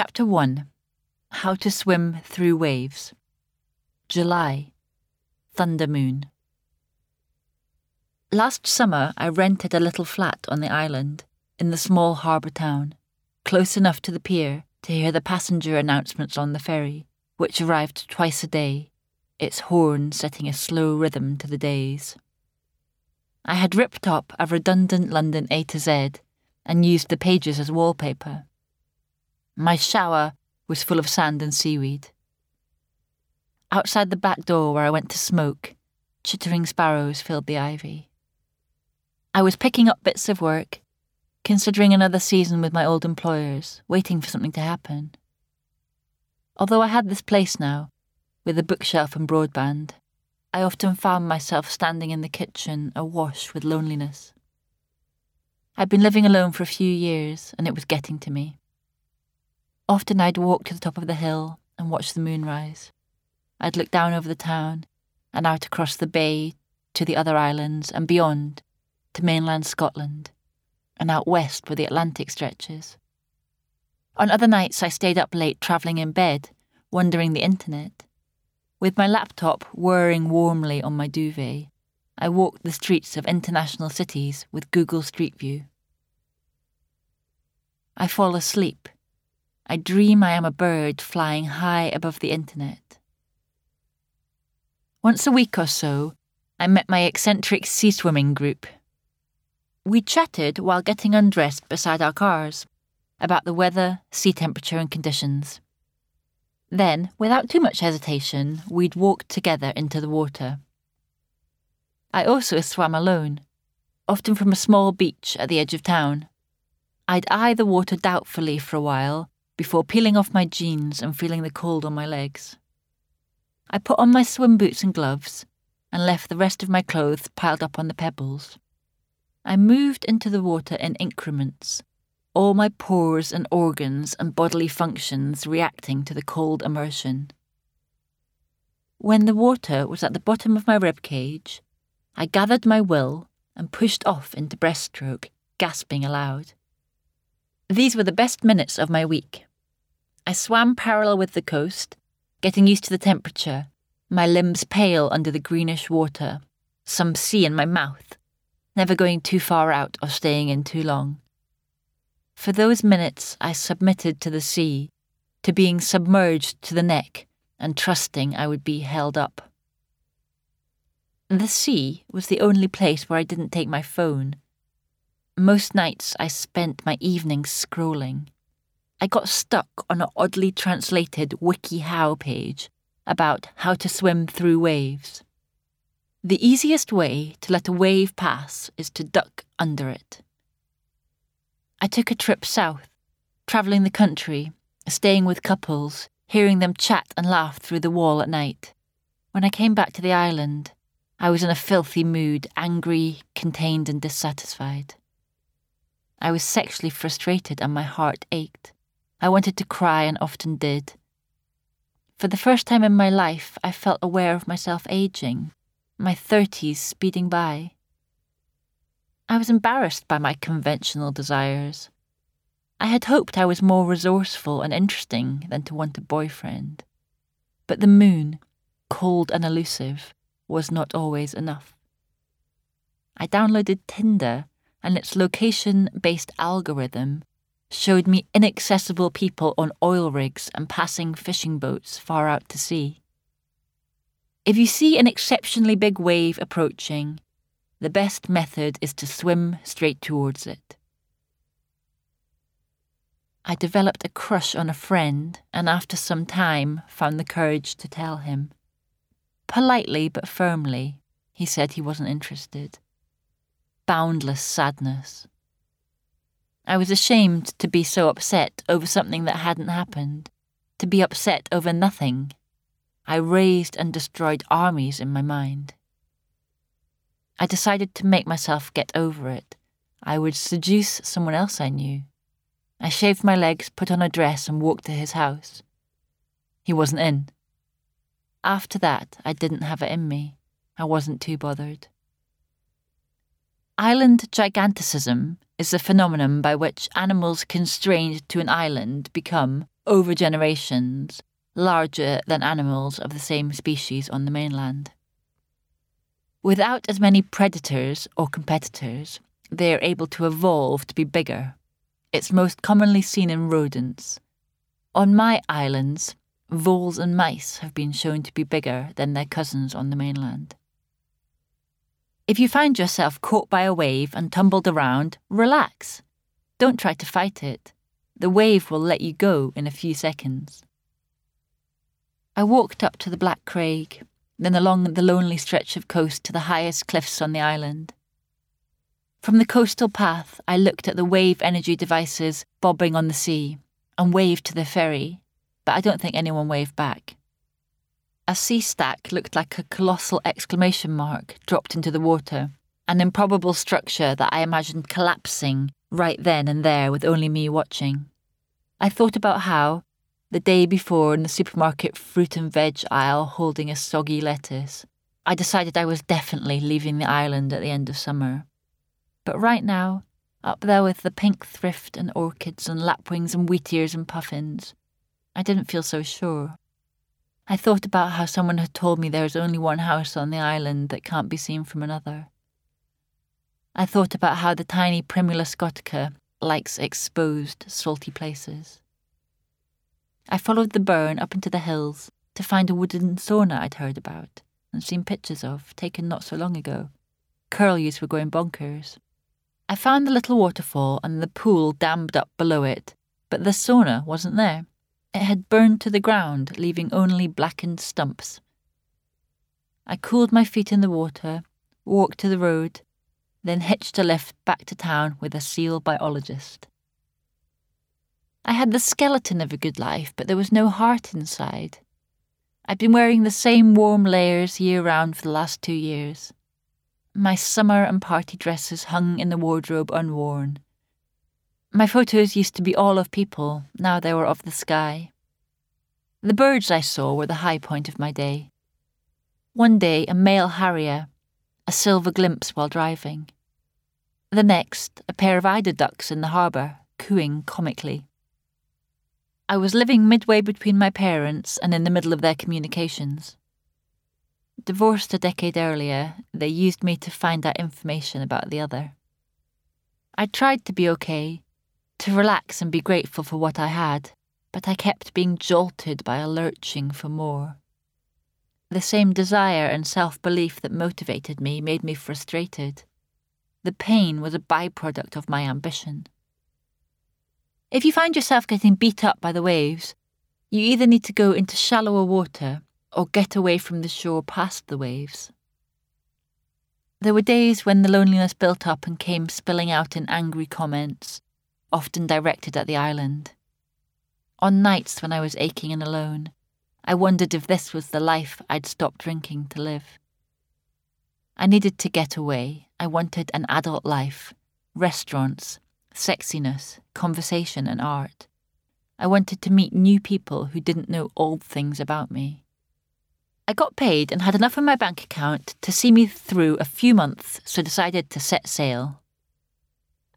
Chapter 1 How to Swim Through Waves. July. Thunder Moon. Last summer, I rented a little flat on the island, in the small harbour town, close enough to the pier to hear the passenger announcements on the ferry, which arrived twice a day, its horn setting a slow rhythm to the days. I had ripped up a redundant London A to Z and used the pages as wallpaper. My shower was full of sand and seaweed. Outside the back door where I went to smoke, chittering sparrows filled the ivy. I was picking up bits of work, considering another season with my old employers, waiting for something to happen. Although I had this place now, with a bookshelf and broadband, I often found myself standing in the kitchen awash with loneliness. I'd been living alone for a few years, and it was getting to me. Often I'd walk to the top of the hill and watch the moon rise. I'd look down over the town and out across the bay to the other islands and beyond to mainland Scotland and out west where the Atlantic stretches. On other nights, I stayed up late travelling in bed, wandering the internet. With my laptop whirring warmly on my duvet, I walked the streets of international cities with Google Street View. I fall asleep. I dream I am a bird flying high above the internet. Once a week or so, I met my eccentric sea swimming group. We chatted while getting undressed beside our cars about the weather, sea temperature, and conditions. Then, without too much hesitation, we'd walk together into the water. I also swam alone, often from a small beach at the edge of town. I'd eye the water doubtfully for a while before peeling off my jeans and feeling the cold on my legs. I put on my swim boots and gloves and left the rest of my clothes piled up on the pebbles. I moved into the water in increments, all my pores and organs and bodily functions reacting to the cold immersion. When the water was at the bottom of my rib cage, I gathered my will and pushed off into breaststroke, gasping aloud. These were the best minutes of my week. I swam parallel with the coast, getting used to the temperature, my limbs pale under the greenish water, some sea in my mouth, never going too far out or staying in too long. For those minutes, I submitted to the sea, to being submerged to the neck and trusting I would be held up. The sea was the only place where I didn't take my phone. Most nights I spent my evenings scrolling. I got stuck on an oddly translated WikiHow page about how to swim through waves. The easiest way to let a wave pass is to duck under it. I took a trip south, travelling the country, staying with couples, hearing them chat and laugh through the wall at night. When I came back to the island, I was in a filthy mood, angry, contained, and dissatisfied. I was sexually frustrated and my heart ached. I wanted to cry and often did. For the first time in my life, I felt aware of myself aging, my thirties speeding by. I was embarrassed by my conventional desires. I had hoped I was more resourceful and interesting than to want a boyfriend. But the moon, cold and elusive, was not always enough. I downloaded Tinder, and its location based algorithm showed me inaccessible people on oil rigs and passing fishing boats far out to sea. If you see an exceptionally big wave approaching, the best method is to swim straight towards it. I developed a crush on a friend, and after some time found the courage to tell him. Politely but firmly, he said he wasn't interested. Boundless sadness. I was ashamed to be so upset over something that hadn't happened, to be upset over nothing. I raised and destroyed armies in my mind. I decided to make myself get over it. I would seduce someone else I knew. I shaved my legs, put on a dress, and walked to his house. He wasn't in. After that, I didn't have it in me. I wasn't too bothered. Island giganticism is the phenomenon by which animals constrained to an island become, over generations, larger than animals of the same species on the mainland. Without as many predators or competitors, they are able to evolve to be bigger. It's most commonly seen in rodents. On my islands, voles and mice have been shown to be bigger than their cousins on the mainland. If you find yourself caught by a wave and tumbled around, relax. Don't try to fight it. The wave will let you go in a few seconds. I walked up to the Black Craig, then along the lonely stretch of coast to the highest cliffs on the island. From the coastal path, I looked at the wave energy devices bobbing on the sea and waved to the ferry, but I don't think anyone waved back. A sea stack looked like a colossal exclamation mark dropped into the water, an improbable structure that I imagined collapsing right then and there with only me watching. I thought about how, the day before in the supermarket fruit and veg aisle holding a soggy lettuce, I decided I was definitely leaving the island at the end of summer. But right now, up there with the pink thrift and orchids and lapwings and wheatears and puffins, I didn't feel so sure. I thought about how someone had told me there is only one house on the island that can't be seen from another. I thought about how the tiny Primula scotica likes exposed, salty places. I followed the burn up into the hills to find a wooden sauna I'd heard about and seen pictures of, taken not so long ago. Curlews were going bonkers. I found the little waterfall and the pool dammed up below it, but the sauna wasn't there. It had burned to the ground, leaving only blackened stumps. I cooled my feet in the water, walked to the road, then hitched a lift back to town with a seal biologist. I had the skeleton of a good life, but there was no heart inside. I'd been wearing the same warm layers year round for the last two years. My summer and party dresses hung in the wardrobe unworn. My photos used to be all of people, now they were of the sky. The birds I saw were the high point of my day. One day, a male harrier, a silver glimpse while driving. The next, a pair of eider ducks in the harbour, cooing comically. I was living midway between my parents and in the middle of their communications. Divorced a decade earlier, they used me to find out information about the other. I tried to be okay, to relax and be grateful for what I had, but I kept being jolted by a lurching for more. The same desire and self belief that motivated me made me frustrated. The pain was a byproduct of my ambition. If you find yourself getting beat up by the waves, you either need to go into shallower water or get away from the shore past the waves. There were days when the loneliness built up and came spilling out in angry comments, often directed at the island. On nights when I was aching and alone, I wondered if this was the life I'd stopped drinking to live. I needed to get away. I wanted an adult life, restaurants, sexiness, conversation, and art. I wanted to meet new people who didn't know old things about me. I got paid and had enough in my bank account to see me through a few months, so decided to set sail.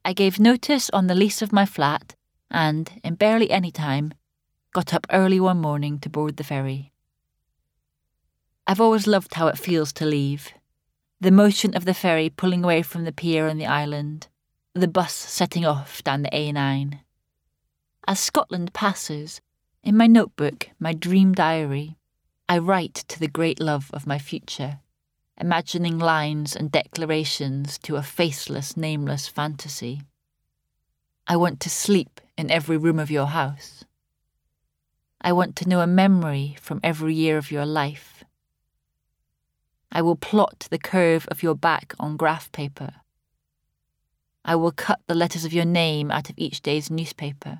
I gave notice on the lease of my flat and, in barely any time, got up early one morning to board the ferry. I've always loved how it feels to leave. The motion of the ferry pulling away from the pier on the island, the bus setting off down the A9. As Scotland passes, in my notebook, my dream diary, I write to the great love of my future, imagining lines and declarations to a faceless, nameless fantasy. I want to sleep in every room of your house. I want to know a memory from every year of your life. I will plot the curve of your back on graph paper I will cut the letters of your name out of each day's newspaper.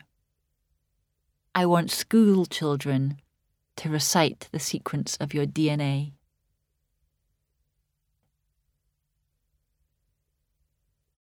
I want school children to recite the sequence of your DNA.